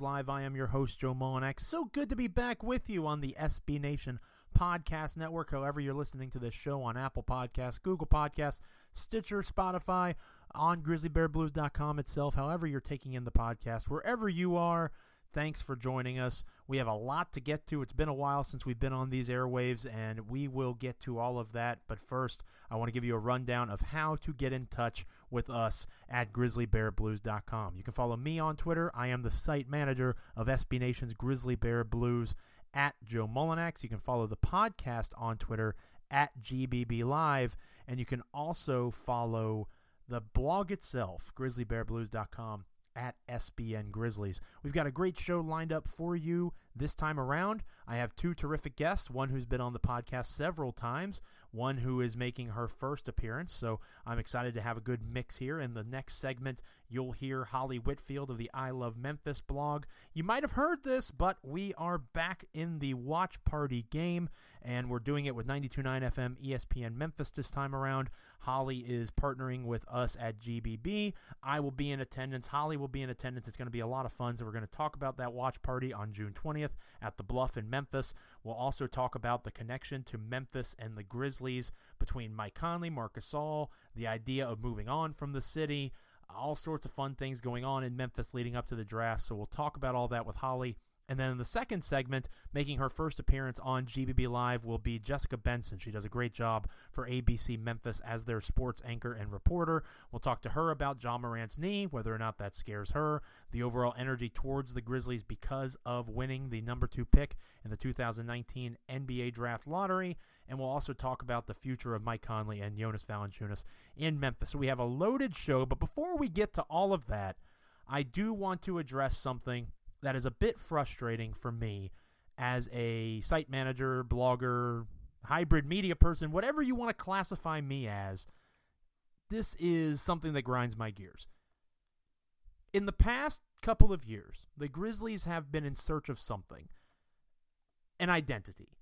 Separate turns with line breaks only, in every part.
Live. I am your host, Joe Mullinax. So good to be back with you on the SB Nation Podcast Network. However, you're listening to this show on Apple Podcasts, Google Podcasts, Stitcher, Spotify, on grizzlybearblues.com itself. However, you're taking in the podcast, wherever you are, Thanks for joining us. We have a lot to get to. It's been a while since we've been on these airwaves, and we will get to all of that. But first, I want to give you a rundown of how to get in touch with us at grizzlybearblues.com. You can follow me on Twitter. I am the site manager of SB Nation's Grizzly Bear Blues at Joe Mullinax. You can follow the podcast on Twitter at GBB Live, and you can also follow the blog itself, grizzlybearblues.com at SBN Grizzlies. We've got a great show lined up for you this time around. I have two terrific guests, one who's been on the podcast several times, one who is making her first appearance. So I'm excited to have a good mix here. In the next segment, you'll hear Holly Whitfield of the I Love Memphis blog. You might have heard this, but we are back in the watch party game, and we're doing it with 92.9 FM ESPN Memphis this time around. Holly is partnering with us at GBB. I will be in attendance. Holly will be in attendance. It's going to be a lot of fun. So we're going to talk about that watch party on June 20th at the Bluff in Memphis. We'll also talk about the connection to Memphis and the Grizzlies between Mike Conley, Marc Gasol, the idea of moving on from the city, all sorts of fun things going on in Memphis leading up to the draft. So we'll talk about all that with Holly and then in the second segment, making her first appearance on GBB Live will be Jessica Benson. She does a great job for ABC Memphis as their sports anchor and reporter. We'll talk to her about Ja Morant's knee, whether or not that scares her, the overall energy towards the Grizzlies because of winning the number two pick in the 2019 NBA Draft Lottery. And we'll also talk about the future of Mike Conley and Jonas Valanciunas in Memphis. So we have a loaded show, but before we get to all of that, I do want to address something that is a bit frustrating for me as a site manager, blogger, hybrid media person, whatever you want to classify me as. This is something that grinds my gears. In the past couple of years, the Grizzlies have been in search of something an identity.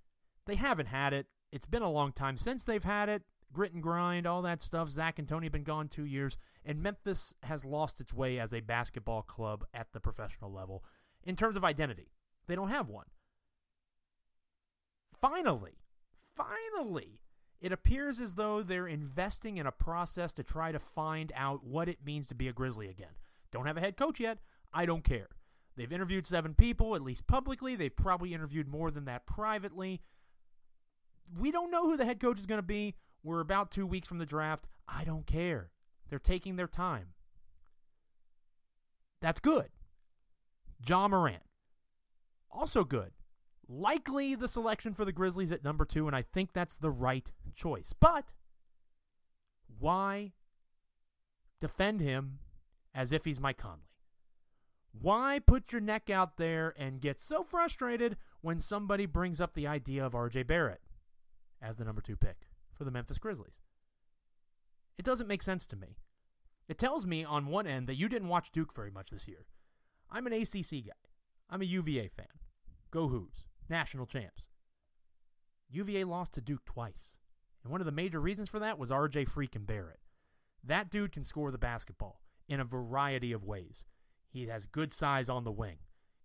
They haven't had it. It's been a long time since they've had it. Grit and grind, all that stuff. Zach and Tony have been gone two years, and Memphis has lost its way as a basketball club at the professional level in terms of identity. They don't have one. Finally, finally, it appears as though they're investing in a process to try to find out what it means to be a Grizzly again. Don't have a head coach yet. I don't care. They've interviewed seven people, at least publicly. They've probably interviewed more than that privately. We don't know who the head coach is going to be. We're about two weeks from the draft. I don't care. They're taking their time. That's good. Ja Morant. Also good. Likely the selection for the Grizzlies at number two, and I think that's the right choice. But why defend him as if he's Mike Conley? Why put your neck out there and get so frustrated when somebody brings up the idea of RJ Barrett as the number two pick for the Memphis Grizzlies? It doesn't make sense to me. It tells me on one end that you didn't watch Duke very much this year. I'm an ACC guy. I'm a UVA fan. Go Hoos. National champs. UVA lost to Duke twice. And one of the major reasons for that was RJ freaking Barrett. That dude can score the basketball in a variety of ways. He has good size on the wing.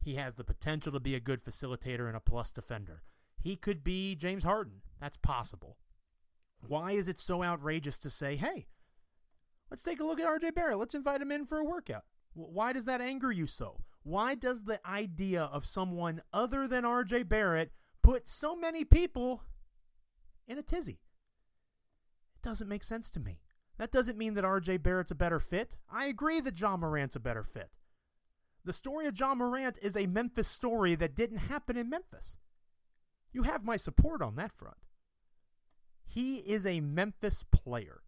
He has the potential to be a good facilitator and a plus defender. He could be James Harden. That's possible. Why is it so outrageous to say, hey, let's take a look at RJ Barrett. Let's invite him in for a workout? Why does that anger you so? Why does the idea of someone other than RJ Barrett put so many people in a tizzy? It doesn't make sense to me. That doesn't mean that RJ Barrett's a better fit. I agree that Ja Morant's a better fit. The story of Ja Morant is a Memphis story that didn't happen in Memphis. You have my support on that front. He is a Memphis player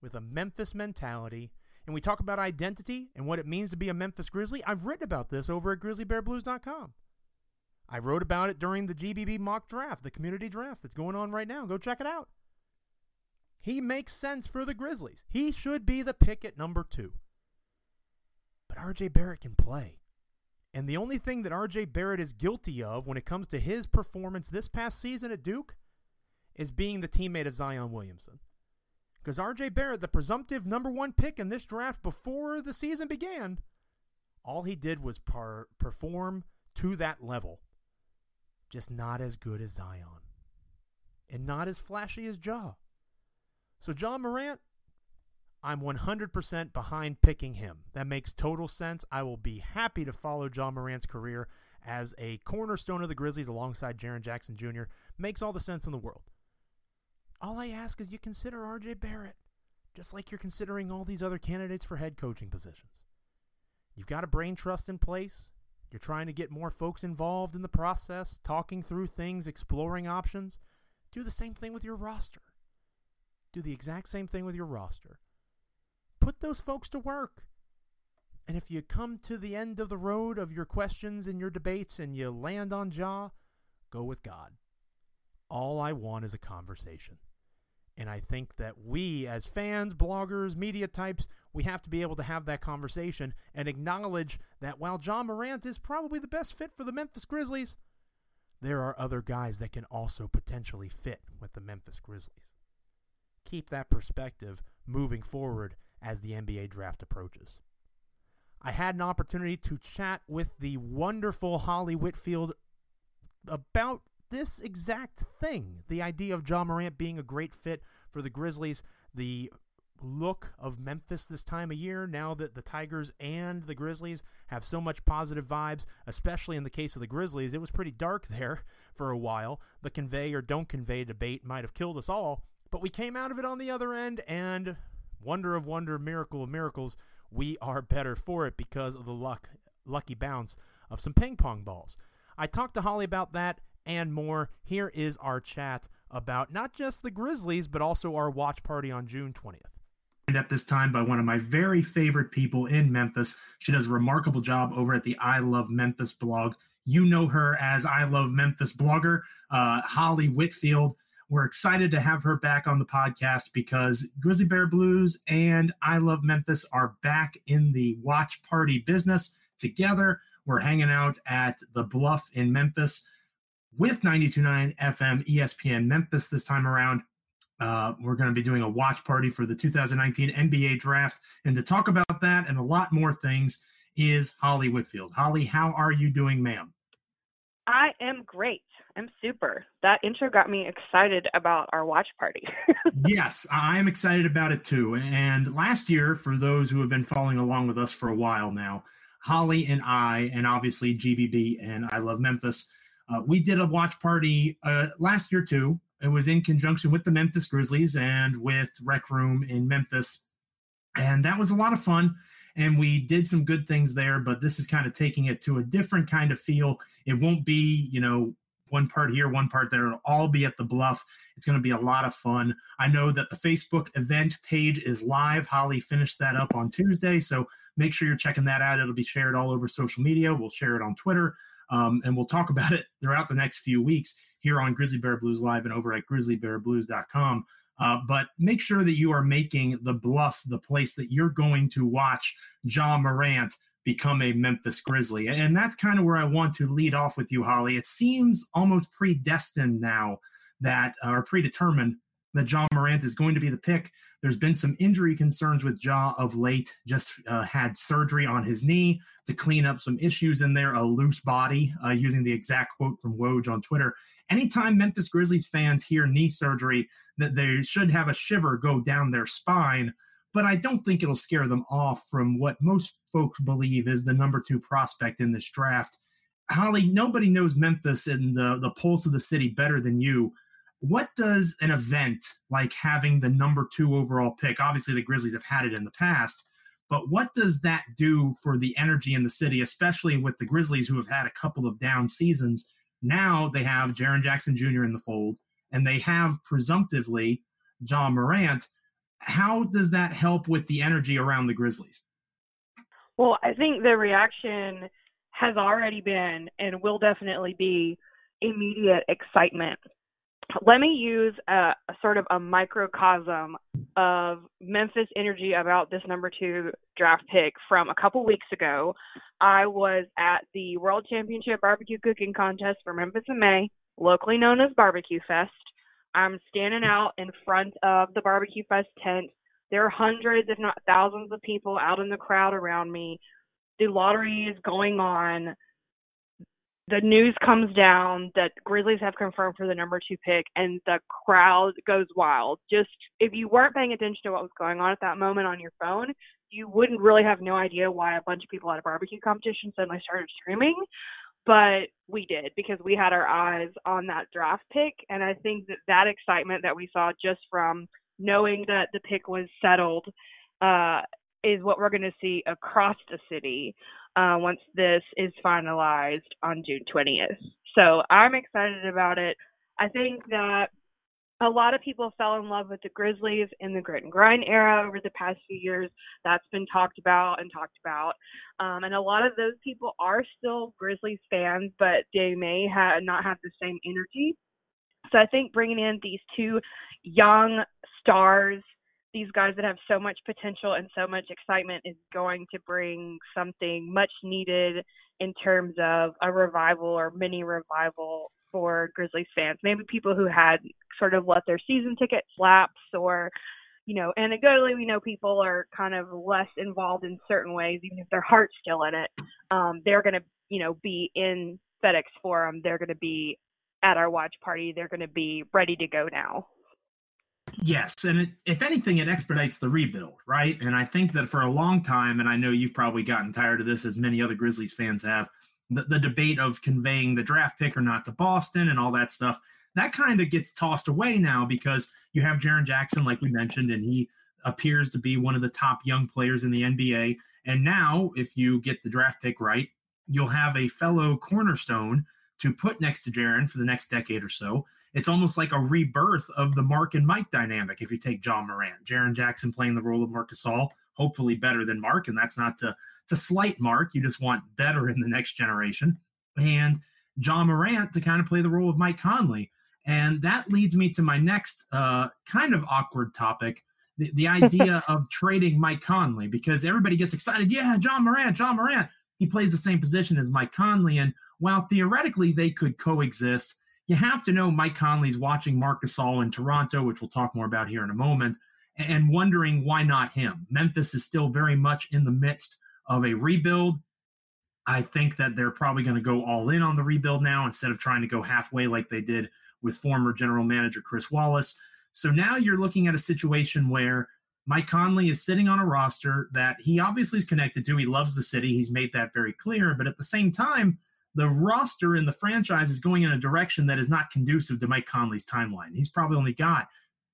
with a Memphis mentality and we talk about identity and what it means to be a Memphis Grizzly, I've written about this over at grizzlybearblues.com. I wrote about it during the GBB mock draft, the community draft that's going on right now. Go check it out. He makes sense for the Grizzlies. He should be the pick at number two. But RJ Barrett can play. And the only thing that RJ Barrett is guilty of when it comes to his performance this past season at Duke is being the teammate of Zion Williamson. Because RJ Barrett, the presumptive number one pick in this draft before the season began,
All he did was par- perform to that level, just not as good as Zion and not as flashy as Ja. So, Ja Morant, I'm 100% behind picking him. That makes total sense. I will be happy to follow Ja Morant's career as a cornerstone of the Grizzlies alongside Jaren Jackson Jr. Makes all the sense in the world. All I ask is you consider RJ Barrett, just like you're considering all these other candidates for head coaching positions. You've got a brain trust in place. You're trying to get more folks involved in the process, talking through things, exploring options. Do the same thing with your roster. Do the exact same thing with your roster. Put those folks to work. And if you come to the end of the road of your questions and your debates and you land on Ja, go with God. All I want is a conversation. And I think that we, as fans, bloggers, media types, we have to be able to have that conversation and acknowledge that while Ja Morant is probably the best fit for the Memphis Grizzlies, there are other guys that can also potentially fit with the Memphis Grizzlies. Keep that perspective moving forward as the NBA draft approaches. I had an opportunity to chat with the wonderful Holly Whitfield about this exact thing the idea of Ja Morant being a great fit for the Grizzlies, the look of Memphis this time of year now that the Tigers and the Grizzlies have so much positive vibes, especially in the case of the Grizzlies. It was pretty dark there for a while. The convey or don't convey debate might have killed us all, but we came out of it on the other end, and wonder of wonder, miracle of miracles, we are better for it because of the luck, lucky bounce of some ping pong balls. I talked to Holly about that and more. Here is our chat about not just the Grizzlies, but also our watch party on June 20th And
at this time by one of my very favorite people in Memphis. She does a remarkable job over at the I Love Memphis blog. You know her as I Love Memphis blogger, uh, Holly Whitfield. We're excited to have her back on the podcast because Grizzly Bear Blues and I Love Memphis are back in the watch party business together. We're hanging out at the Bluff in Memphis with 92.9 FM ESPN Memphis this time around. Uh, we're going to be doing a watch party for the 2019 NBA draft. And to talk about that and a lot more things is Holly Whitfield. Holly, how are you doing, ma'am?
I am great. I'm super. That intro got me excited about our watch party.
yes, I'm excited about it too. And last year, for those who have been following along with us for a while now, Holly and I, and obviously GBB and I Love Memphis, uh, we did a watch party uh, last year too. It was in conjunction with the Memphis Grizzlies and with Rec Room in Memphis. And that was a lot of fun and we did some good things there but this is kind of taking it to a different kind of feel. It won't be you know one part here one part there. It'll all be at the bluff. It's going to be a lot of fun. I know that the facebook event page is live. Holly finished that up on tuesday so make sure you're checking that out. It'll be shared all over social media. We'll share it on twitter um, and we'll talk about it throughout the next few weeks here on grizzly bear blues live and over at grizzlybearblues.com uh, but make sure that you are making the bluff the place that you're going to watch Ja Morant become a Memphis Grizzly. And that's kind of where I want to lead off with you, Holly. It seems almost predestined now that, or predetermined, that Ja Morant is going to be the pick. There's been some injury concerns with Ja of late, just uh, had surgery on his knee to clean up some issues in there, a loose body, uh, using the exact quote from Woj on Twitter. Anytime Memphis Grizzlies fans hear knee surgery, that they should have a shiver go down their spine. But I don't think it'll scare them off from what most folks believe is the number two prospect in this draft. Holly, nobody knows Memphis and the, the pulse of the city better than you what does an event like having the number two overall pick, obviously the Grizzlies have had it in the past, but what does that do for the energy in the city, especially with the Grizzlies who have had a couple of down seasons? Now they have Jaren Jackson Jr. in the fold, and they have presumptively Ja Morant. How does that help with the energy around the Grizzlies?
Well, I think the reaction has already been and will definitely be immediate excitement let me use a, a, sort of a microcosm of Memphis energy about this number two draft pick from a couple weeks ago. I was at the World Championship Barbecue Cooking Contest for Memphis in May, locally known as Barbecue Fest. I'm standing out in front of the Barbecue Fest tent. There are hundreds, if not thousands, of people out in the crowd around me. the lottery is going on. The news comes down that Grizzlies have confirmed for the number two pick, and the crowd goes wild. Just if you weren't paying attention to what was going on at that moment on your phone, you wouldn't really have no idea why a bunch of people at a barbecue competition suddenly started screaming. But we did because we had our eyes on that draft pick, and I think that that excitement that we saw just from knowing that the pick was settled uh, is what we're going to see across the city uh, once this is finalized on June 20th. So I'm excited about it. I think that a lot of people fell in love with the Grizzlies in the grit and grind era over the past few years. That's been talked about and talked about. Um, and a lot of those people are still Grizzlies fans, but they may ha- not have the same energy. So I think bringing in these two young stars these guys that have so much potential and so much excitement is going to bring something much needed in terms of a revival or mini revival for Grizzlies fans. Maybe people who had sort of let their season tickets lapse or you know, anecdotally, we know people are kind of less involved in certain ways, even if their heart's still in it. Um, they're going to, you know, be in FedEx Forum. They're going to be at our watch party. They're going to be ready to go now.
Yes, and it, if anything, it expedites the rebuild, right? And I think that for a long time, and I know you've probably gotten tired of this, as many other Grizzlies fans have, the, the debate of conveying the draft pick or not to Boston and all that stuff, that kind of gets tossed away now because you have Jaren Jackson, like we mentioned, and he appears to be one of the top young players in the NBA. And now, if you get the draft pick right, you'll have a fellow cornerstone to put next to Jaren for the next decade or so. It's almost like a rebirth of the Marc and Mike dynamic if you take Ja Morant. Jaren Jackson playing the role of Marc Gasol, hopefully better than Marc, and that's not to, to slight Marc. You just want better in the next generation. And Ja Morant to kind of play the role of Mike Conley. And that leads me to my next uh, kind of awkward topic the, the idea of trading Mike Conley, because everybody gets excited. Yeah, Ja Morant, Ja Morant. He plays the same position as Mike Conley. And while theoretically they could coexist, you have to know Mike Conley's watching Marc Gasol in Toronto, which we'll talk more about here in a moment, and wondering why not him. Memphis is still very much in the midst of a rebuild. I think that they're probably going to go all in on the rebuild now instead of trying to go halfway like they did with former general manager Chris Wallace. So now you're looking at a situation where Mike Conley is sitting on a roster that he obviously is connected to. He loves the city. He's made that very clear. But at the same time, the roster in the franchise is going in a direction that is not conducive to Mike Conley's timeline. He's probably only got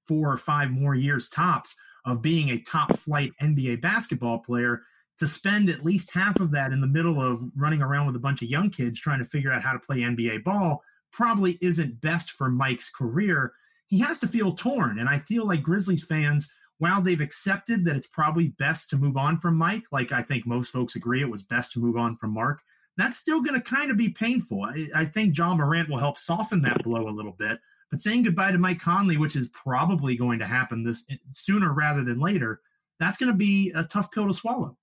four or five more years tops of being a top flight NBA basketball player to spend at least half of that in the middle of running around with a bunch of young kids trying to figure out how to play NBA ball probably isn't best for Mike's career. He has to feel torn. And I feel like Grizzlies fans, while they've accepted that it's probably best to move on from Mike, like I think most folks agree it was best to move on from Marc, that's still going to kind of be painful. I, I, think Ja Morant will help soften that blow a little bit. But saying goodbye to Mike Conley, which is probably going to happen this sooner rather than later, that's going to be a tough pill to swallow.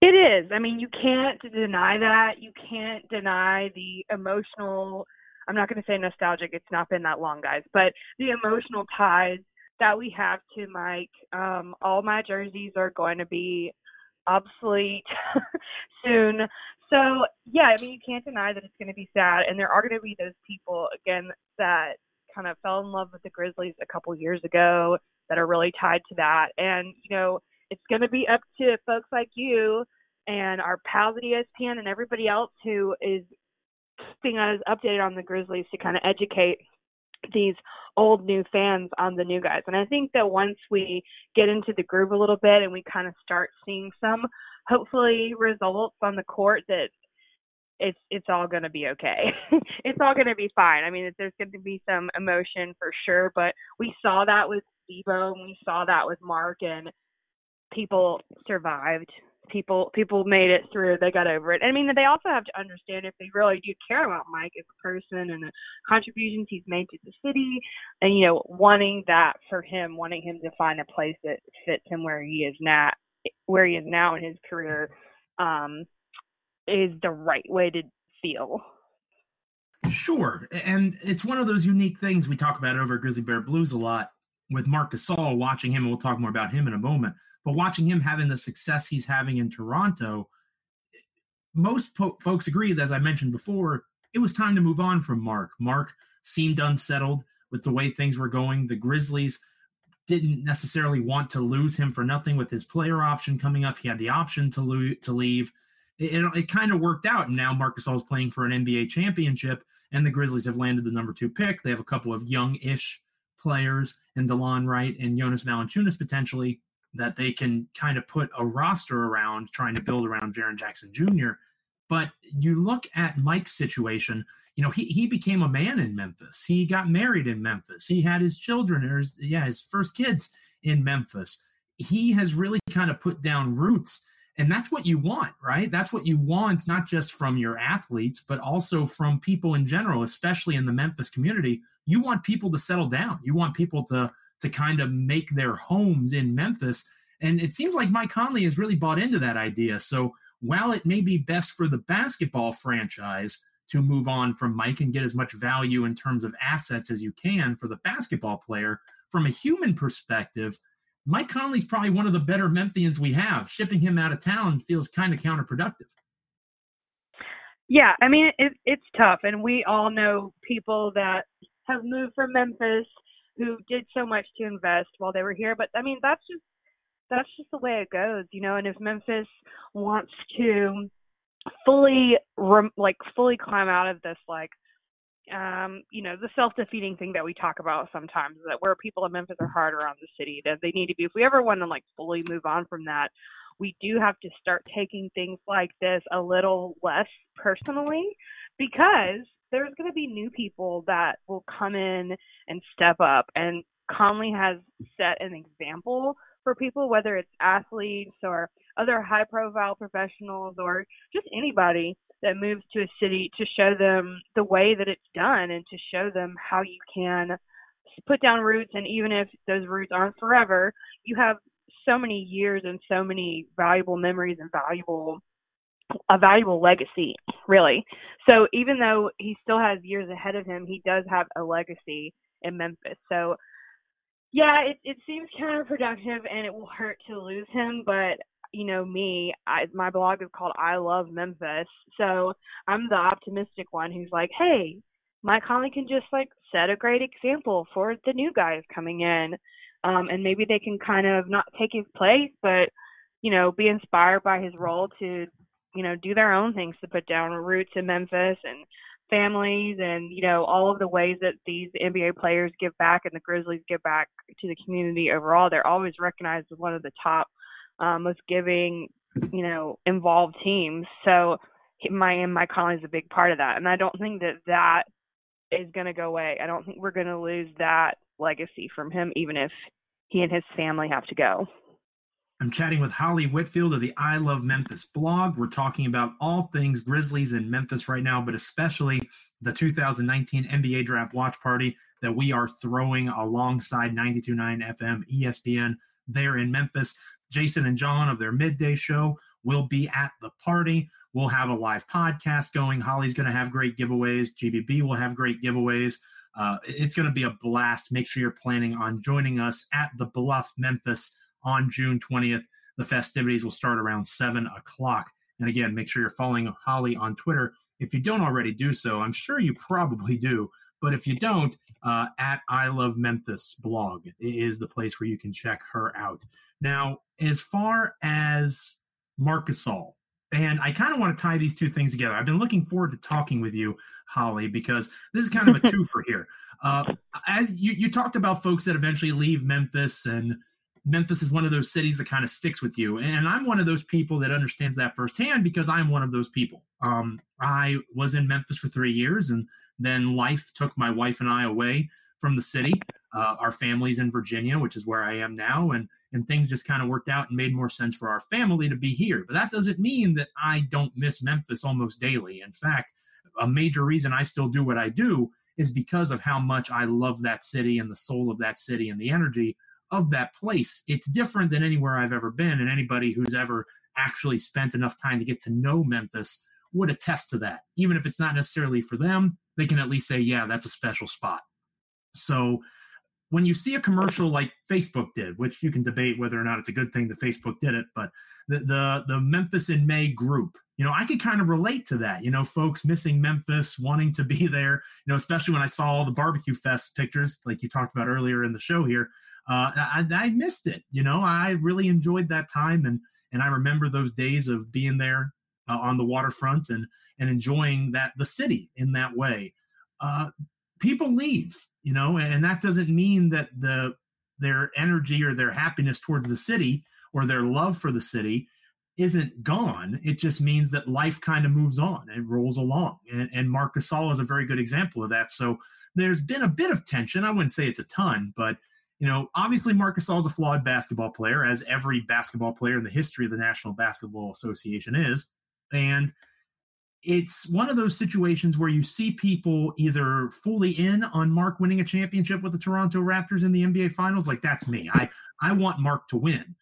It is. I mean, you can't deny that. You can't deny the emotional. I'm not going to say nostalgic. It's not been that long, guys, but the emotional ties that we have to Mike. Um, all my jerseys are going to be obsolete soon. So yeah, I mean you can't deny that it's going to be sad, and there are going to be those people again that kind of fell in love with the Grizzlies a couple years ago that are really tied to that, and you know it's going to be up to folks like you and our pals at ESPN and everybody else who is keeping us updated on the Grizzlies to kind of educate these old new fans on the new guys. And I think that once we get into the groove a little bit and we kind of start seeing some hopefully results on the court that it's it's all going to be okay. it's all going to be fine. I mean, there's going to be some emotion for sure, but we saw that with Z-Bo and we saw that with Marc and people survived people people made it through they got over it. I mean they also have to understand if they really do care about mike as a person and the contributions he's made to the city and you know wanting that for him wanting him to find a place that fits him where he is now where he is now in his career um is the right way to feel.
Sure. And it's one of those unique things we talk about over grizzly bear blues a lot with Marc Gasol watching him and we'll talk more about him in a moment But watching him having the success he's having in Toronto, most po- folks agree, as I mentioned before, it was time to move on from Marc. Marc seemed unsettled with the way things were going. The Grizzlies didn't necessarily want to lose him for nothing with his player option coming up. He had the option to lo- to leave. It, it, it kind of worked out, and now Marc Gasol is playing for an NBA championship, and the Grizzlies have landed the number two pick. They have a couple of young-ish players and Delon Wright and Jonas Valanciunas potentially that they can kind of put a roster around, trying to build around Jaren Jackson Jr. But you look at Mike's situation, you know, he, he became a man in Memphis. He got married in Memphis. He had his children, or his, yeah, his first kids in Memphis. He has really kind of put down roots. And that's what you want, right? That's what you want, not just from your athletes, but also from people in general, especially in the Memphis community. You want people to settle down. You want people to to kind of make their homes in Memphis. And it seems like Mike Conley has really bought into that idea. So while it may be best for the basketball franchise to move on from Mike and get as much value in terms of assets as you can for the basketball player, from a human perspective, Mike Conley's probably one of the better Memphians we have. Shipping him out of town feels kind of counterproductive.
Yeah, I mean it, it's tough, and we all know people that have moved from Memphis who did so much to invest while they were here. But I mean, that's just that's just the way it goes, you know. And if Memphis wants to fully like fully climb out of this like um you know the self-defeating thing that we talk about sometimes that where people in Memphis are harder on the city that they need to be if we ever want to like fully move on from that we do have to start taking things like this a little less personally because there's going to be new people that will come in and step up. And Conley has set an example for people, whether it's athletes or other high profile professionals or just anybody that moves to a city to show them the way that it's done and to show them how you can put down roots. And even if those roots aren't forever, you have so many years and so many valuable memories and valuable a valuable legacy, really. So even though he still has years ahead of him, he does have a legacy in Memphis. So yeah, it it seems counterproductive and it will hurt to lose him, but you know me, I, my blog is called I Love Memphis. So I'm the optimistic one who's like, hey, Mike Conley can just like set a great example for the new guys coming in. Um, and maybe they can kind of not take his place, but you know, be inspired by his role to you know, do their own things to put down roots in Memphis and families and, you know, all of the ways that these NBA players give back and the Grizzlies give back to the community overall. They're always recognized as one of the top, um, most giving, you know, involved teams. So my and Mike Conley is a big part of that. And I don't think that that is going to go away. I don't think we're going to lose that legacy from him, even if he and his family have to go.
I'm chatting with Holly Whitfield of the I Love Memphis blog. We're talking about all things Grizzlies in Memphis right now, but especially the 2019 NBA Draft Watch Party that we are throwing alongside 92.9 FM ESPN there in Memphis. Jason and John of their midday show will be at the party. We'll have a live podcast going. Holly's going to have great giveaways. GBB will have great giveaways. Uh, it's going to be a blast. Make sure you're planning on joining us at the Bluff Memphis on June 20th. The festivities will start around 7 o'clock. And again, make sure you're following Holly on Twitter. If you don't already do so, I'm sure you probably do. But if you don't, uh, at I Love Memphis blog is the place where you can check her out. Now, as far as Marc Gasol, and I kind of want to tie these two things together. I've been looking forward to talking with you, Holly, because this is kind of a twofer here. Uh, as you, you talked about folks that eventually leave Memphis and Memphis is one of those cities that kind of sticks with you. And I'm one of those people that understands that firsthand because I'm one of those people. Um, I was in Memphis for three years, and then life took my wife and I away from the city. Uh, our family's in Virginia, which is where I am now, and and things just kind of worked out and made more sense for our family to be here. But that doesn't mean that I don't miss Memphis almost daily. In fact, a major reason I still do what I do is because of how much I love that city and the soul of that city and the energy of that place. It's different than anywhere I've ever been, and anybody who's ever actually spent enough time to get to know Memphis would attest to that. Even if it's not necessarily for them, they can at least say, yeah, that's a special spot. So when you see a commercial like Facebook did, which you can debate whether or not it's a good thing that Facebook did it, but the the, the Memphis in May group, you know, I could kind of relate to that. You know, folks missing Memphis, wanting to be there. You know, especially when I saw all the barbecue fest pictures, like you talked about earlier in the show here. Uh, I, I missed it. You know, I really enjoyed that time, and and I remember those days of being there uh, on the waterfront and and enjoying that the city in that way. Uh, people leave you know and that doesn't mean that the their energy or their happiness towards the city or their love for the city isn't gone. It just means that life kind of moves on and rolls along. And, and marc gasol is a very good example of that. So there's been a bit of tension. I wouldn't say it's a ton but you know obviously marc gasol is a flawed basketball player as every basketball player in the history of the national basketball association is. And it's one of those situations where you see people either fully in on Marc winning a championship with the Toronto Raptors in the NBA Finals, like that's me. I I want Marc to win.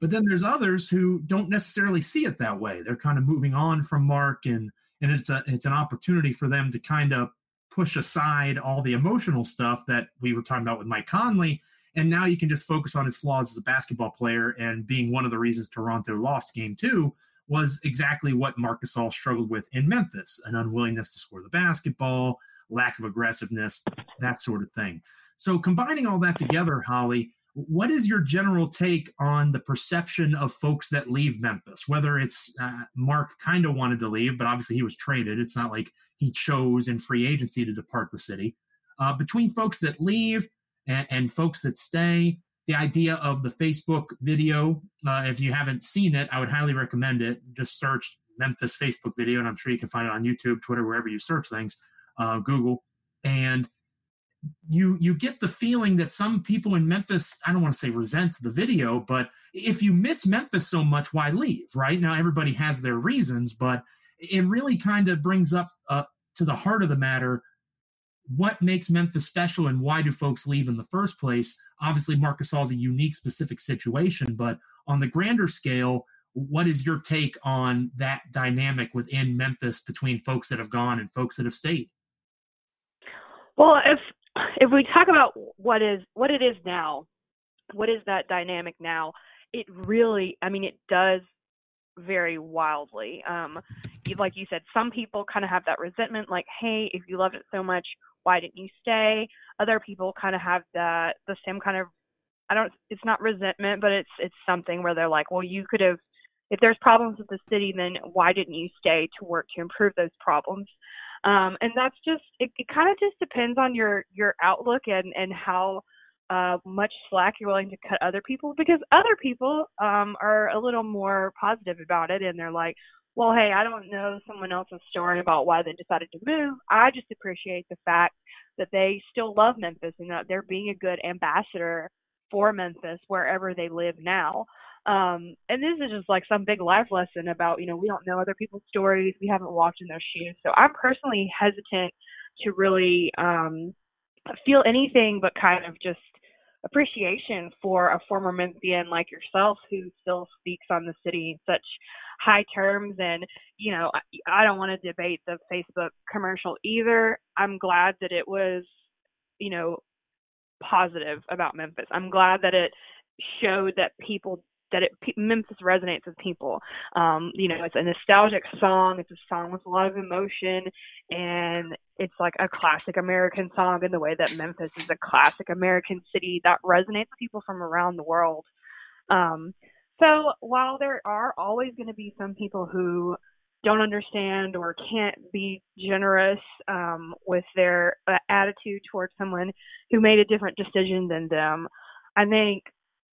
But then there's others who don't necessarily see it that way. They're kind of moving on from Marc, and and it's a it's an opportunity for them to kind of push aside all the emotional stuff that we were talking about with Mike Conley. And now you can just focus on his flaws as a basketball player and being one of the reasons Toronto lost game two was exactly what Marc Gasol struggled with in Memphis an unwillingness to score the basketball, lack of aggressiveness, that sort of thing. So, combining all that together, Holly, what is your general take on the perception of folks that leave Memphis? Whether it's uh, Marc kind of wanted to leave, but obviously he was traded. It's not like he chose in free agency to depart the city. Uh, between folks that leave and, and folks that stay, the idea of the Facebook video. Uh, if you haven't seen it, I would highly recommend it. Just search Memphis Facebook video, and I'm sure you can find it on YouTube, Twitter, wherever you search things, uh, Google, and you you get the feeling that some people in Memphis, I don't want to say resent the video, but if you miss Memphis so much, why leave? Right now, everybody has their reasons, but it really kind of brings up uh, to the heart of the matter what makes Memphis special and why do folks leave in the first place? Obviously, Marc Gasol is a unique, specific situation, but on the grander scale, what is your take on that dynamic within Memphis between folks that have gone and folks that have stayed?
Well, if if we talk about what is what it is now, what is that dynamic now? It really, I mean, it does vary wildly. Um, like you said, some people kind of have that resentment, like, hey, if you loved it so much, why didn't you stay? Other people kind of have the the same kind of I don't it's not resentment, but it's it's something where they're like, well, you could have if there's problems with the city, then why didn't you stay to work to improve those problems? Um, and that's just it, it kind of just depends on your your outlook and and how uh, much slack you're willing to cut other people because other people um, are a little more positive about it and they're like, well, hey, I don't know someone else's story about why they decided to move. I just appreciate the fact that they still love Memphis and that they're being a good ambassador for Memphis wherever they live now. Um, and this is just like some big life lesson about, you know, we don't know other people's stories. We haven't walked in their shoes. So I'm personally hesitant to really um, feel anything but kind of just appreciation for a former Memphian like yourself who still speaks on the city in such high terms and you know I, I don't want to debate the facebook commercial either i'm glad that it was you know positive about memphis i'm glad that it showed that people that it Memphis resonates with people. Um, you know, it's a nostalgic song. It's a song with a lot of emotion, and it's like a classic American song in the way that Memphis is a classic American city that resonates with people from around the world. Um, so while there are always going to be some people who don't understand or can't be generous um, with their uh, attitude towards someone who made a different decision than them, I think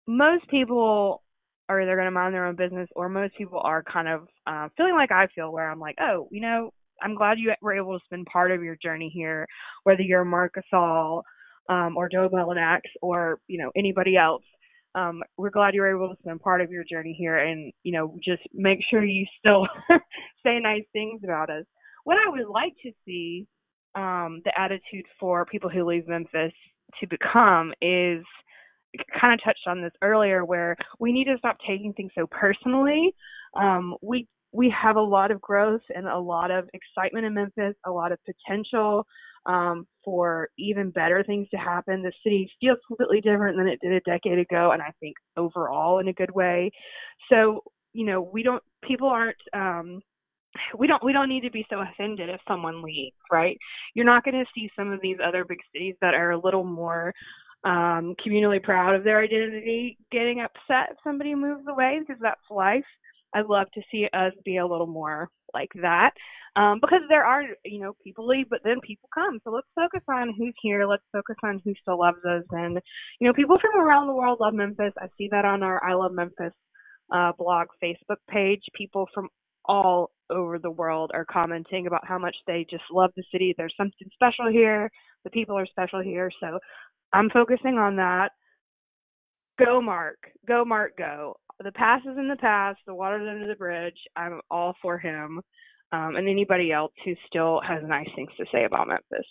most people are either going to mind their own business or most people are kind of uh, feeling like I feel, where I'm like, oh, you know, I'm glad you were able to spend part of your journey here, whether you're Marc Gasol um, or Joe Mullinax or you know anybody else um, we're glad you were able to spend part of your journey here and, you know, just make sure you still say nice things about us. What I would like to see um, the attitude for people who leave Memphis to become is kind of touched on this earlier where we need to stop taking things so personally. Um, we we have a lot of growth and a lot of excitement in Memphis, a lot of potential. um, for even better things to happen. The city feels completely different than it did a decade ago, and I think overall in a good way. So, you know, we don't, people aren't, um, we don't we don't need to be so offended if someone leaves right you're not going to see some of these other big cities that are a little more um communally proud of their identity getting upset if somebody moves away because that's life i'd love to see us be a little more like that um, because there are, you know, people leave, but then people come. So let's focus on who's here. Let's focus on who still loves us. And, you know, people from around the world love Memphis. I see that on our I Love Memphis uh, blog Facebook page. People from all over the world are commenting about how much they just love the city. There's something special here. The people are special here. So I'm focusing on that. Go, Marc. Go, Marc, go. The past is in the past. The water's under the bridge. I'm all for him um, and anybody else who still has nice things to say about Memphis.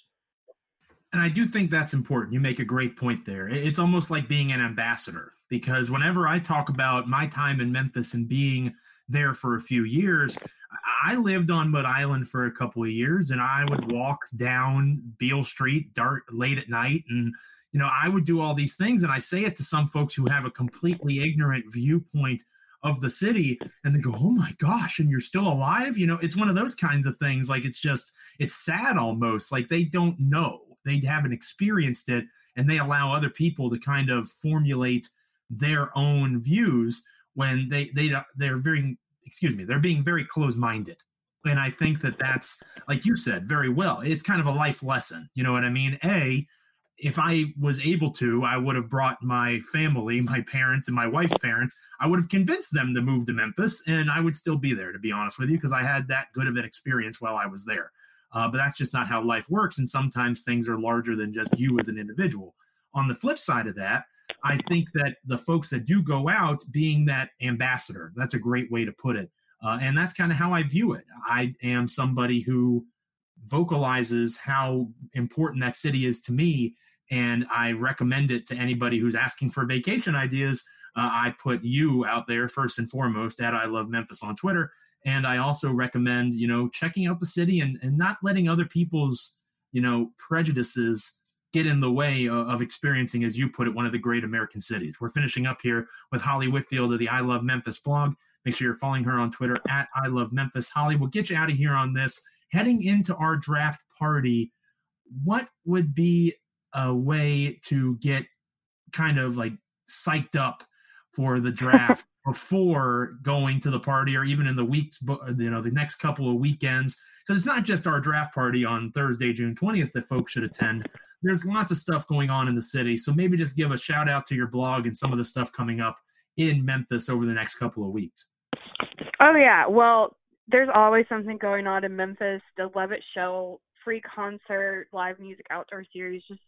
And I do think that's important. You make a great point there. It's almost like being an ambassador because whenever I talk about my time in Memphis and being there for a few years, I lived on Mud Island for a couple of years and I would walk down Beale Street dark late at night and you know, I would do all these things and I say it to some folks who have a completely ignorant viewpoint of the city and they go oh my gosh and you're still alive? You know it's one of those kinds of things like it's just it's sad almost like they don't know. They haven't experienced it and they allow other people to kind of formulate their own views when they they they're very excuse me they're being very close-minded and i think that that's like you said very well. It's kind of a life lesson you know what i mean? A if I was able to, I would have brought my family, my parents, and my wife's parents. I would have convinced them to move to Memphis, and I would still be there, to be honest with you, because I had that good of an experience while I was there. Uh, but that's just not how life works. And sometimes things are larger than just you as an individual. On the flip side of that, I think that the folks that do go out being that ambassador, that's a great way to put it. Uh, and that's kind of how I view it. I am somebody who vocalizes how important that city is to me and I recommend it to anybody who's asking for vacation ideas. Uh, I put you out there first and foremost at I Love Memphis on Twitter, and I also recommend you know checking out the city and and not letting other people's you know prejudices get in the way of, of experiencing, as you put it, one of the great American cities. We're finishing up here with Holly Whitfield of the I Love Memphis blog. Make sure you're following her on Twitter at I Love Memphis. Holly, we'll get you out of here on this. Heading into our draft party, what would be a way to get kind of like psyched up for the draft before going to the party or even in the weeks uh, you know the next couple of weekends. Because it's not just our draft party on thursday june 20th that folks should attend. There's lots of stuff going on in the city so maybe just give a shout out to your blog and some of the stuff coming up in memphis over the next couple of weeks.
Oh yeah. Well there's always something going on in memphis. The Levitt Shell free concert, live music outdoor series just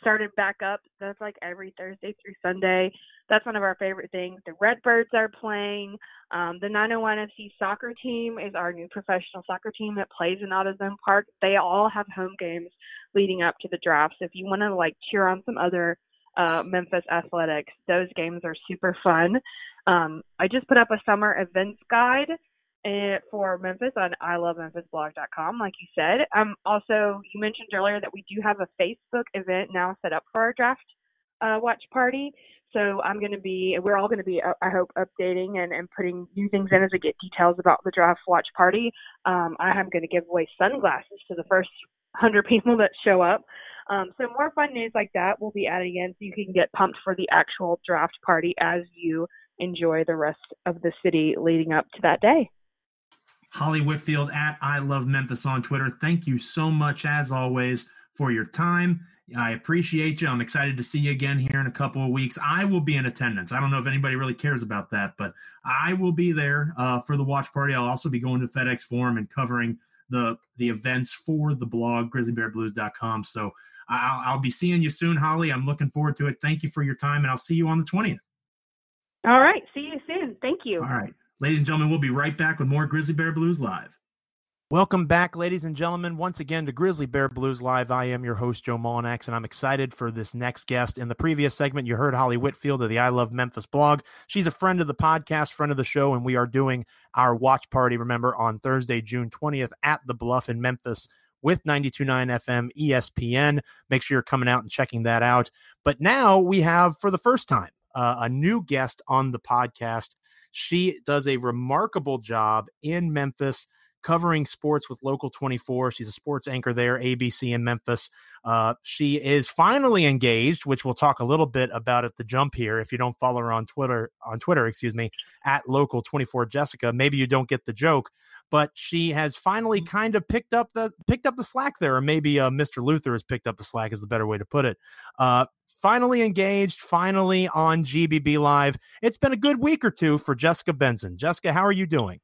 started back up. That's like every Thursday through Sunday. That's one of our favorite things. The Redbirds are playing. Um, the 901 FC soccer team is our new professional soccer team that plays in AutoZone Park. They all have home games leading up to the draft. So if you want to like cheer on some other uh, Memphis athletics, those games are super fun. Um, I just put up a summer events guide for Memphis on ilovememphisblog.com, like you said. Um, also, you mentioned earlier that we do have a Facebook event now set up for our draft uh, watch party. So I'm going to be, we're all going to be, uh, I hope, updating and, and putting new things in as we get details about the draft watch party. Um, I am going to give away sunglasses to the first 100 people that show up. Um, so more fun news like that will be added in so you can get pumped for the actual draft party as you enjoy the rest of the city leading up to that day.
Holly Whitfield at I Love Memphis on Twitter. Thank you so much, as always, for your time. I appreciate you. I'm excited to see you again here in a couple of weeks. I will be in attendance. I don't know if anybody really cares about that, but I will be there uh, for the watch party. I'll also be going to FedEx Forum and covering the the events for the blog grizzlybearblues.com. So I'll, I'll be seeing you soon, Holly. I'm looking forward to it. Thank you for your time, and I'll see you on the 20th.
All right. See you soon. Thank you.
All right. Ladies and gentlemen, we'll be right back with more Grizzly Bear Blues Live.
Welcome back, ladies and gentlemen, once again to Grizzly Bear Blues Live. I am your host, Joe Mullinax, and I'm excited for this next guest. In the previous segment, you heard Holly Whitfield of the I Love Memphis blog. She's a friend of the podcast, friend of the show, and we are doing our watch party, remember, on Thursday, June 20th at the Bluff in Memphis
with 92.9 FM ESPN. Make sure you're coming out and checking that out. But now we have, for the first time, uh, a new guest on the podcast. She does a remarkable job in Memphis covering sports with Local 24. She's a sports anchor there, ABC in Memphis. Uh, she is finally engaged, which we'll talk a little bit about at the jump here. If you don't follow her on Twitter, on Twitter, excuse me, at Local 24 Jessica, maybe you don't get the joke, but she has finally mm-hmm. kind of picked up the picked up the slack there, or maybe uh, Mr. Luther has picked up the slack is the better way to put it. Uh, finally engaged, finally on GBB Live. It's been a good week or two for Jessica Benson. Jessica, how are you doing?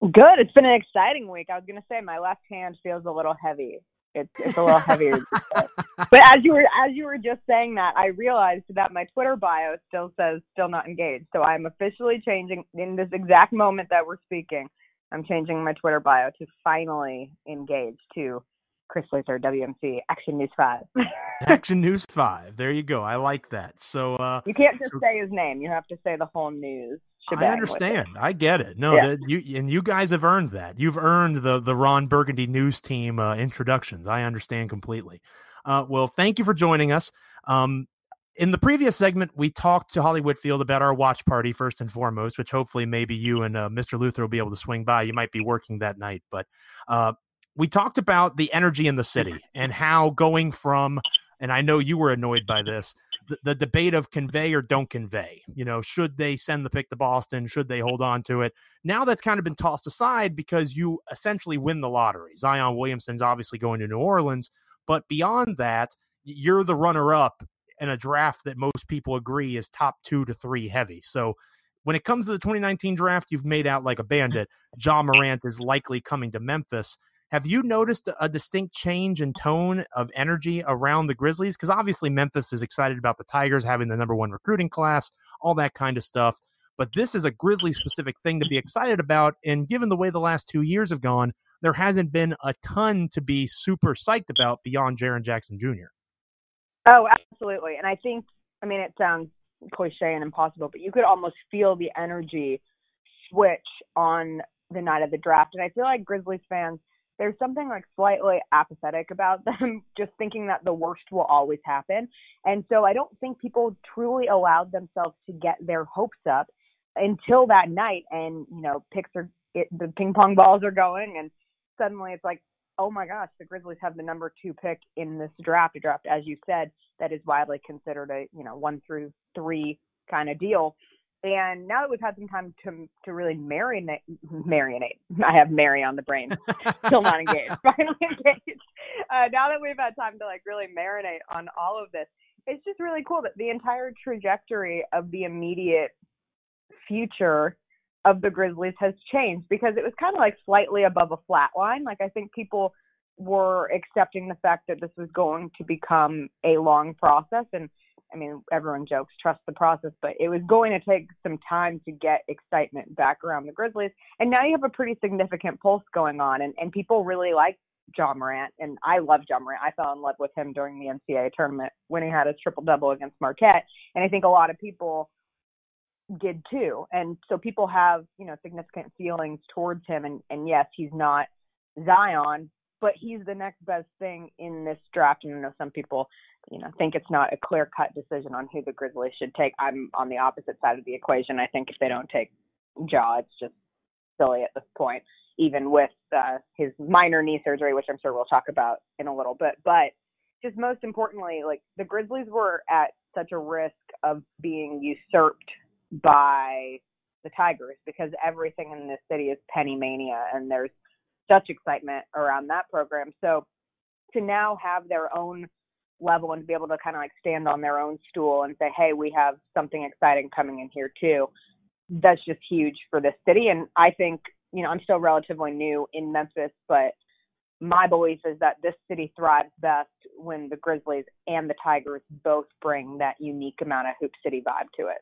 Good. It's been an exciting week. I was gonna say my left hand feels a little heavy. It's it's a little heavier. but as you were as you were just saying that, I realized that my Twitter bio still says still not engaged. So I'm officially changing in this exact moment that we're speaking. I'm changing my Twitter bio to finally engage to Chris Luther, WMC, Action News 5.
Action News 5. There you go. I like that. So uh,
You can't just so, say his name. You have to say the whole news.
I understand. I get it. No, yeah. you and you guys have earned that. You've earned the the Ron Burgundy news team uh, introductions. I understand completely. Uh, well, thank you for joining us. Um, in the previous segment, we talked to Holly Whitfield about our watch party first and foremost, which hopefully maybe you and uh, Mr. Luther will be able to swing by. You might be working that night, but uh, we talked about the energy in the city mm-hmm. and how going from, and I know you were annoyed by this, the, the, debate of convey or don't convey. You know, should they send the pick to Boston? Should they hold on to it? Now that's kind of been tossed aside because you essentially win the lottery. Zion Williamson's obviously going to New Orleans, but beyond that, you're the runner up in a draft that most people agree is top two to three heavy. So when it comes to the 2019 draft, you've made out like a bandit. Ja Morant is likely coming to Memphis. Have you noticed a distinct change in tone of energy around the Grizzlies? Because obviously Memphis is excited about the Tigers having the number one recruiting class, all that kind of stuff. But this is a Grizzly specific thing to be excited about. And given the way the last two years have gone, there hasn't been a ton to be super psyched about beyond Jaren Jackson Jr.
Oh, absolutely. And I think, I mean, it sounds cliche and impossible, but you could almost feel the energy switch on the night of the draft. And I feel like Grizzlies fans there's something like slightly apathetic about them, just thinking that the worst will always happen. And so I don't think people truly allowed themselves to get their hopes up until that night. And, you know, picks are, it, the ping pong balls are going, and suddenly it's like, oh my gosh, the Grizzlies have the number two pick in this draft, a draft, as you said, that is widely considered a, you know, one through three kind of deal. And now that we've had some time to to really marinate, marinate. I have Mary on the brain, still not engaged, finally engaged. Uh, now that we've had time to like really marinate on all of this, it's just really cool that the entire trajectory of the immediate future of the Grizzlies has changed because it was kind of like slightly above a flat line. Like I think people were accepting the fact that this was going to become a long process and I mean, everyone jokes, trust the process, but it was going to take some time to get excitement back around the Grizzlies. And now you have a pretty significant pulse going on, and, and people really like Ja Morant. And I love Ja Morant. I fell in love with him during the NCAA tournament when he had his triple double against Marquette. And I think a lot of people did too. And so people have, you know, significant feelings towards him. And, and yes, he's not Zion, but he's the next best thing in this draft. And I know some people, you know, think it's not a clear cut decision on who the Grizzlies should take. I'm on the opposite side of the equation. I think if they don't take Ja, it's just silly at this point, even with uh, his minor knee surgery, which I'm sure we'll talk about in a little bit. But just most importantly, like the Grizzlies were at such a risk of being usurped by the Tigers because everything in this city is penny mania and there's such excitement around that program. So to now have their own level and to be able to kind of like stand on their own stool and say, hey, we have something exciting coming in here too, that's just huge for this city. And I think, you know, I'm still relatively new in Memphis, but my belief is that this city thrives best when the Grizzlies and the Tigers both bring that unique amount of hoop city vibe to it.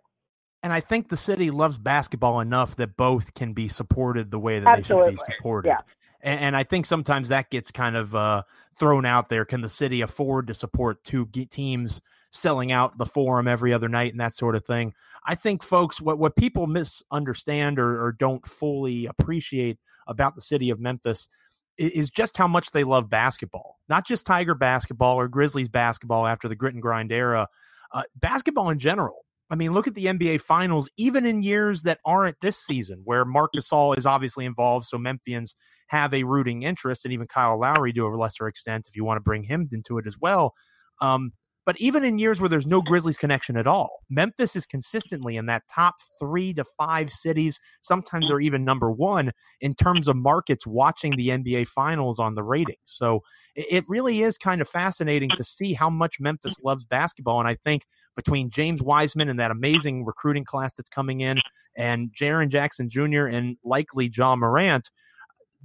And I think the city loves basketball enough that both can be supported the way that Absolutely. they should be supported.
Yeah
and, and I think sometimes that gets kind of uh, thrown out there. Can the city afford to support two teams selling out the forum every other night and that sort of thing? I think, folks, what what people misunderstand or, or don't fully appreciate about the city of Memphis is just how much they love basketball. Not just Tiger basketball or Grizzlies basketball after the grit and grind era, uh, basketball in general. I mean, look at the NBA Finals, even in years that aren't this season, where Marc Gasol is obviously involved. So Memphians have a rooting interest, and even Kyle Lowry to a lesser extent, if you want to bring him into it as well. Um, but even in years where there's no Grizzlies connection at all, Memphis is consistently in that top three to five cities. Sometimes they're even number one in terms of markets watching the NBA finals on the ratings. So it really is kind of fascinating to see how much Memphis loves basketball. And I think between James Wiseman and that amazing recruiting class that's coming in, and Jaren Jackson Jr. and likely Ja Morant,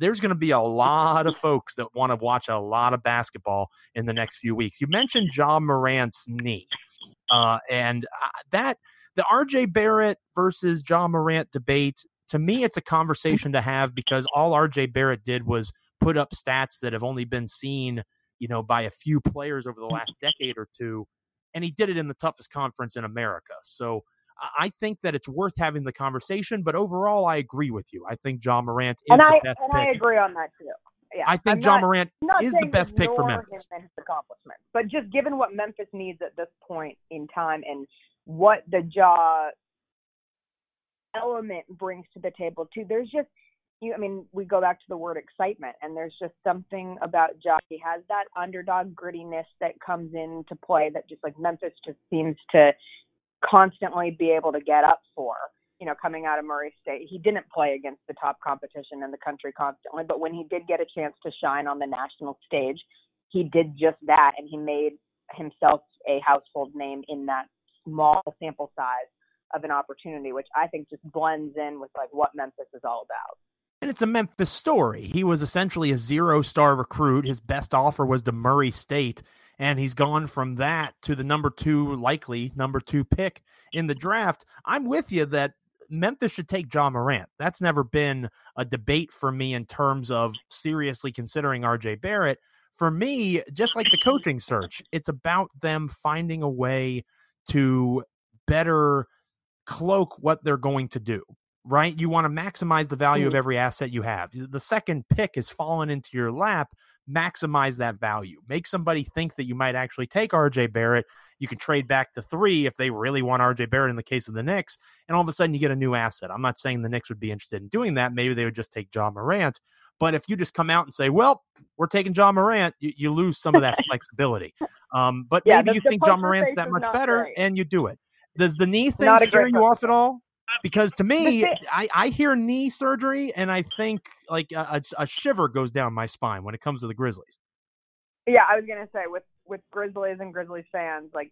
there's going to be a lot of folks that want to watch a lot of basketball in the next few weeks. You mentioned Ja Morant's knee, uh, and uh, that the RJ Barrett versus Ja Morant debate. To me, it's a conversation to have because all RJ Barrett did was put up stats that have only been seen, you know, by a few players over the last decade or two, and he did it in the toughest conference in America. So I think that it's worth having the conversation, but overall, I agree with you. I think Ja Morant is
and
the
I,
best
and
pick.
I agree on that too. Yeah,
I think
I'm not-
Morant is the best pick for Memphis.
him accomplishments, but just given what Memphis needs at this point in time and what the Ja element brings to the table too, there's just you. I mean, we go back to the word excitement, and there's just something about Ja. He has that underdog grittiness that comes into play that just like Memphis just seems to constantly be able to get up for. You know, coming out of Murray State, he didn't play against the top competition in the country constantly, but when he did get a chance to shine on the national stage, he did just that, and he made himself a household name in that small sample size of an opportunity, which I think just blends in with like what Memphis is all about.
And it's a Memphis story. He was essentially a zero star recruit. His best offer was to Murray State, and he's gone from that to the number two, likely number two pick in the draft. I'm with you that Memphis should take Ja Morant. That's never been a debate for me in terms of seriously considering RJ Barrett. For me, just like the coaching search, it's about them finding a way to better cloak what they're going to do right? You want to maximize the value of mm-hmm. every asset you have. The second pick is fallen into your lap. Maximize that value. Make somebody think that you might actually take RJ Barrett. You can trade back to three if they really want RJ Barrett in the case of the Knicks, and all of a sudden you get a new asset. I'm not saying the Knicks would be interested in doing that. Maybe they would just take Ja Morant. But if you just come out and say, "Well, we're taking Ja Morant," you, you lose some of that flexibility. Um, but
Yeah,
maybe you think
Ja
Morant's that much better,
great.
and you do it. Does the knee thing scare you off at all? Because to me, I, I hear knee surgery and I think like a, a, shiver goes down my spine when it comes to the Grizzlies.
Yeah, I was gonna say with with Grizzlies and Grizzlies fans, like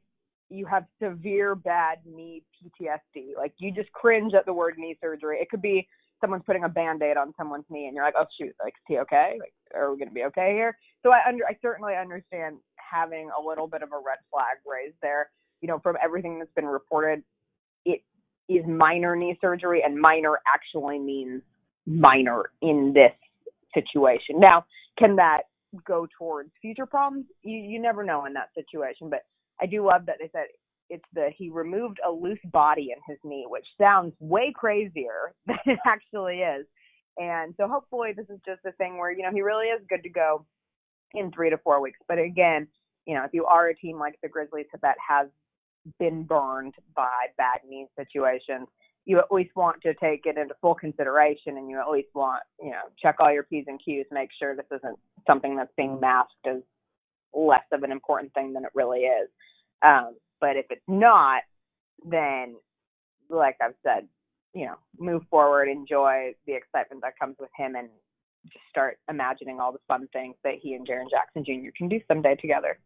you have severe bad knee PTSD. Like you just cringe at the word knee surgery. It could be someone's putting a band-aid on someone's knee and you're like, oh shoot, like is he okay? Like are we gonna be okay here? So I under I certainly understand having a little bit of a red flag raised there. You know, from everything that's been reported, it is minor knee surgery and minor actually means minor in this situation. Now, can that go towards future problems? You you never know in that situation. But I do love that they said it's the he removed a loose body in his knee, which sounds way crazier than it actually is. And so hopefully this is just a thing where, you know, he really is good to go in three to four weeks. But again, you know, if you are a team like the Grizzlies that has been burned by bad news situations, you at least want to take it into full consideration and you at least want, you know, check all your P's and Q's, make sure this isn't something that's being masked as less of an important thing than it really is. Um, but if it's not, then like I've said, you know, move forward, enjoy the excitement that comes with him and just start imagining all the fun things that he and Jaren Jackson Jr. can do someday together.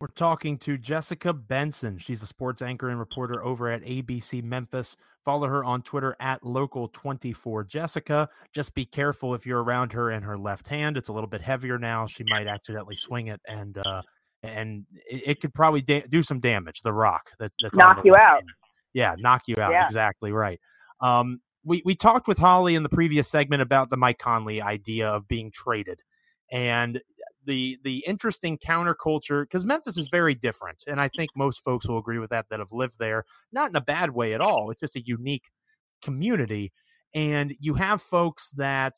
We're talking to Jessica Benson. She's a sports anchor and reporter over at ABC Memphis. Follow her on Twitter at local24 Jessica. Just be careful if you're around her and her left hand. It's a little bit heavier now. She might accidentally swing it and uh and it, it could probably da- do some damage. The rock that's, that's
Knock you out.
hand. Yeah, knock you out.
Yeah.
Exactly right. Um, we we talked with Holly in the previous segment about the Mike Conley idea of being traded, and the the interesting counterculture because Memphis is very different, and I think most folks will agree with that that have lived there. Not in a bad way at all. It's just a unique community, and you have folks that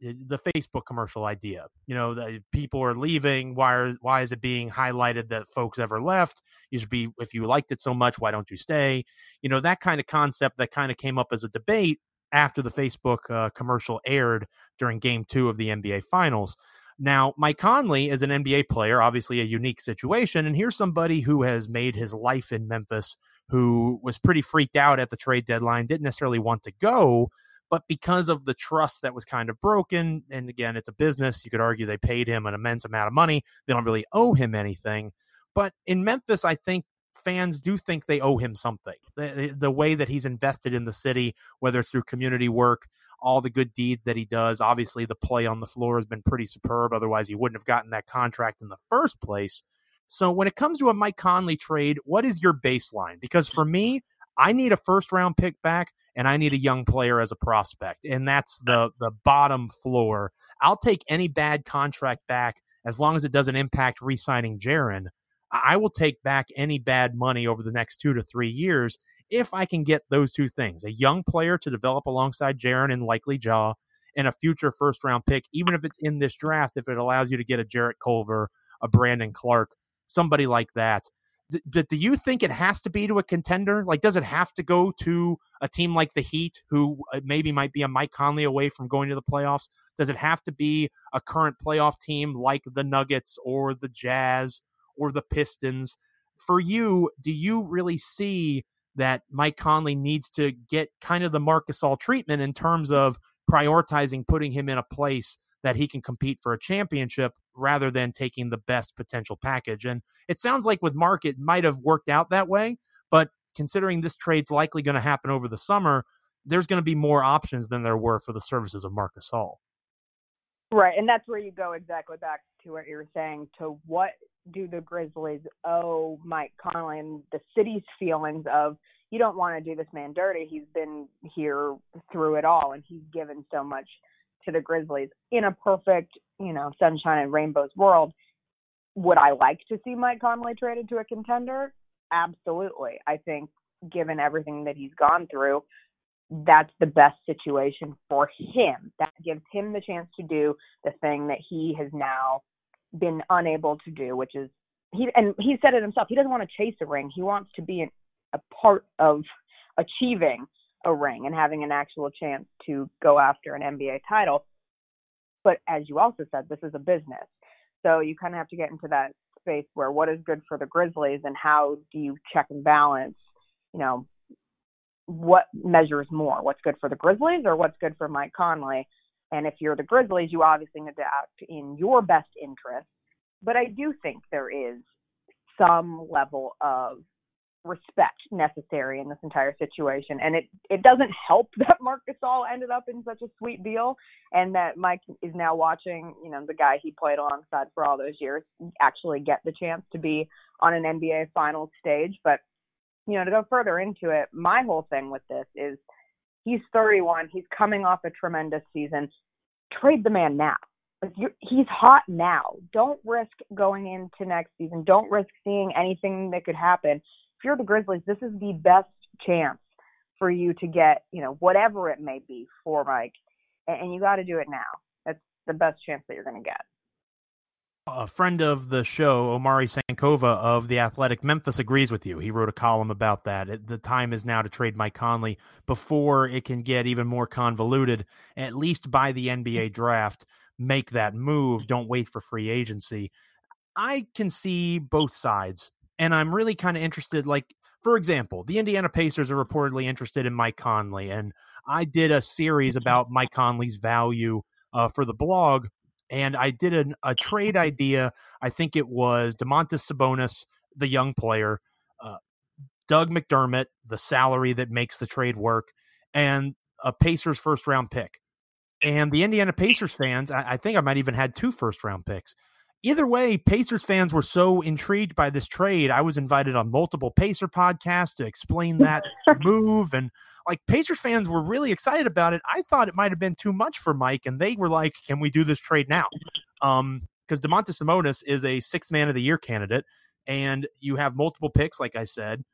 the Facebook commercial idea. You know, that people are leaving. Why are, why is it being highlighted that folks ever left? You should be if you liked it so much, why don't you stay? You know, that kind of concept that kind of came up as a debate after the Facebook uh, commercial aired during Game Two of the NBA Finals. Now, Mike Conley is an NBA player, obviously a unique situation, and here's somebody who has made his life in Memphis, who was pretty freaked out at the trade deadline, didn't necessarily want to go but because of the trust that was kind of broken, and again, it's a business, you could argue they paid him an immense amount of money. They don't really owe him anything. But in Memphis, I think fans do think they owe him something. The, the way that he's invested in the city, whether it's through community work, all the good deeds that he does. Obviously, the play on the floor has been pretty superb. Otherwise, he wouldn't have gotten that contract in the first place. So, when it comes to a Mike Conley trade, what is your baseline? Because for me, I need a first round pick back and I need a young player as a prospect. And that's the the bottom floor. I'll take any bad contract back as long as it doesn't impact re-signing Jaren. I will take back any bad money over the next two to three years if I can get those two things: a young player to develop alongside Jaren and likely Ja, and a future first round pick, even if it's in this draft, if it allows you to get a Jarrett Culver, a Brandon Clarke, somebody like that do, do you think it has to be to a contender? Like, does it have to go to a team like the Heat, who uh, maybe might be a Mike Conley away from going to the playoffs? Does it have to be a current playoff team like the Nuggets or the Jazz or the Pistons? For you, do you really see that Mike Conley needs to get kind of the Marc All treatment in terms of prioritizing putting him in a place that he can compete for a championship rather than taking the best potential package. And it sounds like with Marc, it might have worked out that way. But considering this trade's likely going to happen over the summer, there's going to be more options than there were for the services of Marc Gasol.
Right, and that's where you go exactly back to what you were saying. To what do the Grizzlies owe Mike Conley and the city's feelings of you don't want to do this man dirty. He's been here through it all, and he's given so much to the Grizzlies in a perfect, you know, sunshine and rainbows world. Would I like to see Mike Conley traded to a contender? Absolutely. I think given everything that he's gone through, that's the best situation for him. That gives him the chance to do the thing that he has now been unable to do, which is he and he said it himself. He doesn't want to chase a ring. He wants to be an, a part of achieving a ring and having an actual chance to go after an NBA title. But as you also said, this is a business. So you kind of have to get into that space where what is good for the Grizzlies and how do you check and balance, you know, what measures more? What's good for the Grizzlies or what's good for Mike Conley? And if you're the Grizzlies, you obviously need to act in your best interest. But I do think there is some level of respect necessary in this entire situation. And it it doesn't help that Marc Gasol ended up in such a sweet deal and that Mike is now watching, you know, the guy he played alongside for all those years actually get the chance to be on an NBA finals stage. But, you know, to go further into it, my whole thing with this is he's 31, he's coming off a tremendous season. Trade the man now. Like he's hot now. Don't risk going into next season. Don't risk seeing anything that could happen if you're the Grizzlies, this is the best chance for you to get, you know, whatever it may be for Mike, and, and you got to do it now. That's the best chance that you're going to get.
A friend of the show, Omari Sankofa of the Athletic Memphis, agrees with you. He wrote a column about that. The time is now to trade Mike Conley before it can get even more convoluted. At least by the NBA draft, make that move. Don't wait for free agency. I can see both sides and I'm really kind of interested. Like, for example, the Indiana Pacers are reportedly interested in Mike Conley, and I did a series about Mike Conley's value uh, for the blog, and I did an, a trade idea. I think it was Domantas Sabonis, the young player, uh, Doug McDermott, the salary that makes the trade work, and a Pacers first round pick. And the Indiana Pacers fans, I, I think I might even had two first round picks either way, Pacers fans were so intrigued by this trade. I was invited on multiple Pacer podcasts to explain that move. And like Pacers fans were really excited about it. I thought it might have been too much for Mike, and they were like, Can we do this trade now? Um, because Domantas Sabonis is a sixth man of the year candidate, and you have multiple picks, like I said.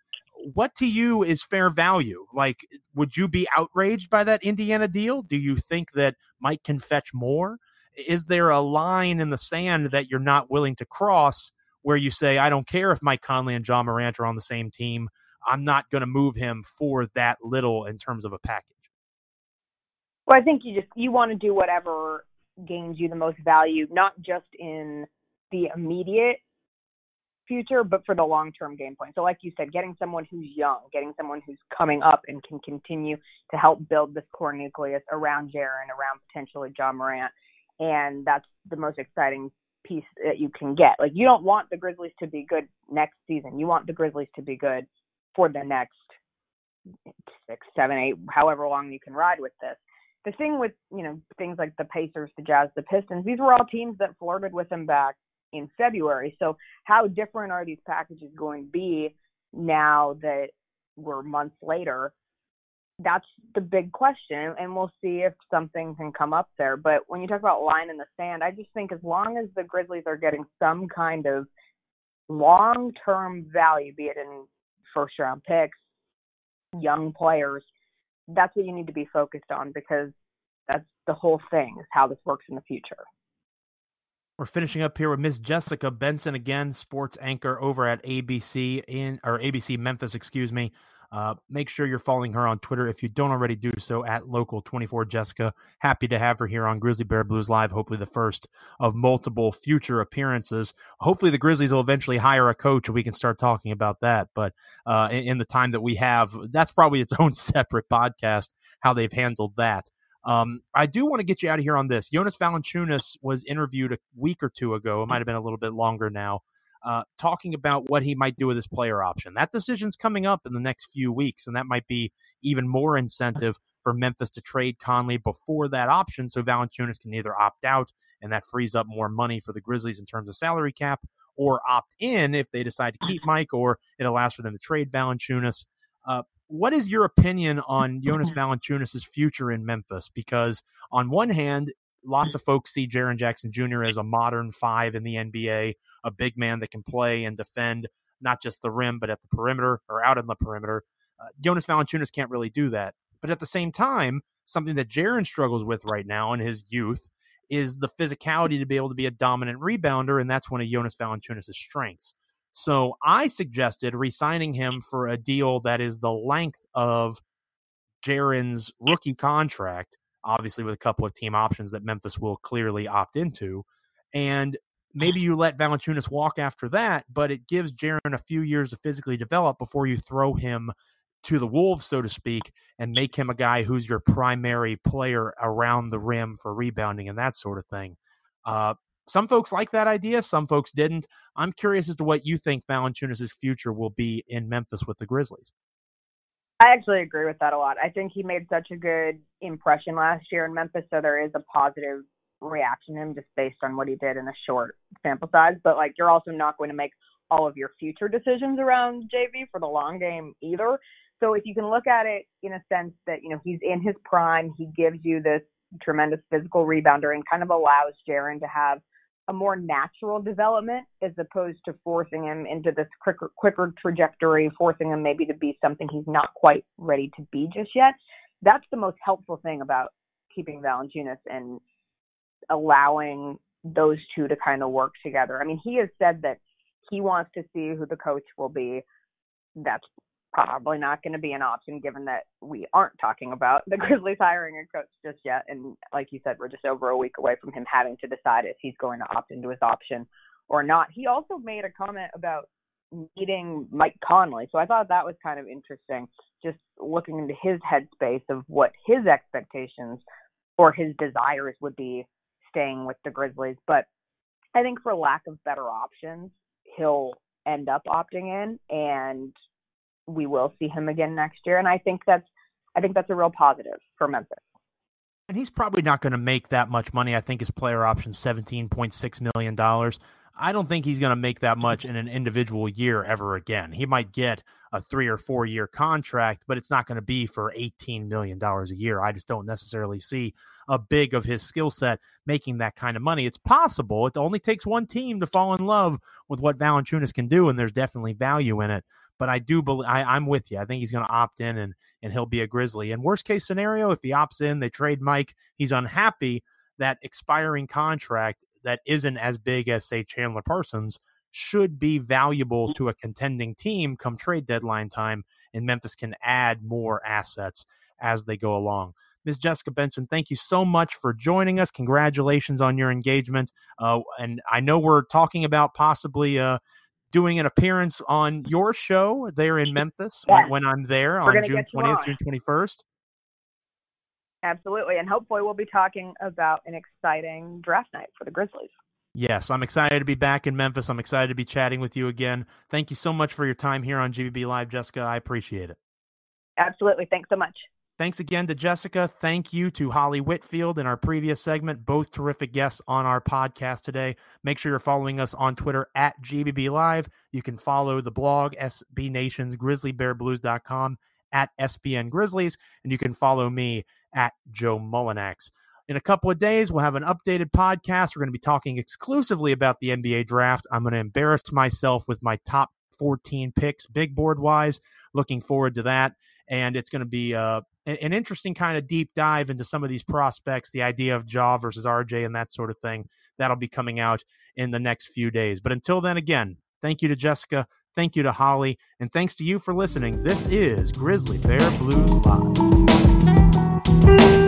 what to you is fair value? Like, would you be outraged by that Indiana deal? Do you think that Mike can fetch more? Is there a line in the sand that you're not willing to cross where you say, I don't care if Mike Conley and Ja Morant are on the same team. I'm not going to move him for that little in terms of a package.
Well, I think you just you want to do whatever gains you the most value, not just in the immediate future, but for the long term game plan. So, like you said, getting someone who's young, getting someone who's coming up and can continue to help build this core nucleus around Jaren, around potentially Ja Morant. And that's the most exciting piece that you can get. Like, you don't want the Grizzlies to be good next season. You want the Grizzlies to be good for the next six, seven, eight, however long you can ride with this. The thing with, you know, things like the Pacers, the Jazz, the Pistons, these were all teams that flirted with them back in February. So how different are these packages going to be now that we're months later? That's the big question, and we'll see if something can come up there. But when you talk about line in the sand, I just think as long as the Grizzlies are getting some kind of long term value, be it in first round picks, young players, that's what you need to be focused on because that's the whole thing is how this works in the future.
We're finishing up here with Miss Jessica Benson again, sports anchor over at ABC in or ABC Memphis, excuse me. Uh, make sure you're following her on Twitter if you don't already do so at local24 Jessica. Happy to have her here on Grizzly Bear Blues Live. Hopefully, the first of multiple future appearances. Hopefully, the Grizzlies will eventually hire a coach and we can start talking about that. But uh, in, in the time that we have, that's probably its own separate podcast, how they've handled that. Um, I do want to get you out of here on this. Jonas Valanciunas was interviewed a week or two ago. It might have been a little bit longer now uh, talking about what he might do with his player option. That decision's coming up in the next few weeks, and that might be even more incentive for Memphis to trade Conley before that option so Valanciunas can either opt out and that frees up more money for the Grizzlies in terms of salary cap or opt in if they decide to keep Mike or it allows for them to trade Valanciunas. Uh, what is your opinion on Jonas Valanciunas' future in Memphis? Because on one hand, lots of folks see Jaren Jackson Jr. as a modern five in the NBA, a big man that can play and defend not just the rim, but at the perimeter or out in the perimeter. Uh, Jonas Valanciunas can't really do that. But at the same time, something that Jaren struggles with right now in his youth is the physicality to be able to be a dominant rebounder, and that's one of Jonas Valanciunas' strengths. So I suggested re-signing him for a deal that is the length of Jaren's rookie contract obviously with a couple of team options that Memphis will clearly opt into. And maybe you let Valanciunas walk after that, but it gives Jaren a few years to physically develop before you throw him to the wolves, so to speak, and make him a guy who's your primary player around the rim for rebounding and that sort of thing. Uh, some folks like that idea, some folks didn't. I'm curious as to what you think Valanciunas' future will be in Memphis with the Grizzlies.
I actually agree with that a lot. I think he made such a good impression last year in Memphis, so there is a positive reaction to him just based on what he did in a short sample size. But like, you're also not going to make all of your future decisions around JV for the long game either. So if you can look at it in a sense that you know he's in his prime, he gives you this tremendous physical rebounder and kind of allows Jaren to have a more natural development as opposed to forcing him into this quicker, quicker trajectory, forcing him maybe to be something he's not quite ready to be just yet. That's the most helpful thing about keeping Valanciunas and allowing those two to kind of work together. I mean, he has said that he wants to see who the coach will be. That's probably not going to be an option given that we aren't talking about the Grizzlies hiring a coach just yet. And like you said, we're just over a week away from him having to decide if he's going to opt into his option or not. He also made a comment about meeting Mike Conley. So I thought that was kind of interesting, just looking into his headspace of what his expectations or his desires would be staying with the Grizzlies. But I think for lack of better options, he'll end up opting in and we will see him again next year, and I think that's I think that's a real positive for Memphis.
And he's probably not going to make that much money. I think his player option seventeen point six million dollars. I don't think he's going to make that much in an individual year ever again. He might get a three or four year contract, but it's not going to be for $18 million a year. I just don't necessarily see a big of his skill set making that kind of money. It's possible. It only takes one team to fall in love with what Valanciunas can do, and there's definitely value in it. But I do believe I, am with you. I think he's going to opt in and and he'll be a Grizzly. And worst case scenario, if he opts in, they trade Mike. He's unhappy that expiring contract that isn't as big as say Chandler Parsons should be valuable to a contending team come trade deadline time, and Memphis can add more assets as they go along. Ms. Jessica Benson, thank you so much for joining us. Congratulations on your engagement. Uh, and I know we're talking about possibly uh, doing an appearance on your show there in Memphis when, when, I'm there
we're
on June 20th, on. June 21st.
Absolutely. And hopefully we'll be talking about an exciting draft night for the Grizzlies.
Yes, I'm excited to be back in Memphis. I'm excited to be chatting with you again. Thank you so much for your time here on GBB Live, Jessica. I appreciate it.
Absolutely. Thanks so much.
Thanks again to Jessica. Thank you to Holly Whitfield in our previous segment. Both terrific guests on our podcast today. Make sure you're following us on Twitter at GBB Live. You can follow the blog, SB Nations, grizzlybearblues.com at SBN Grizzlies, and you can follow me at Joe Mullinax. In a couple of days, we'll have an updated podcast. We're going to be talking exclusively about the NBA draft. I'm going to embarrass myself with my top 14 picks, big board wise. Looking forward to that. And it's going to be uh, an interesting kind of deep dive into some of these prospects, the idea of Ja versus RJ and that sort of thing. That'll be coming out in the next few days. But until then, again, thank you to Jessica. Thank you to Holly. And thanks to you for listening. This is Grizzly Bear Blues Live.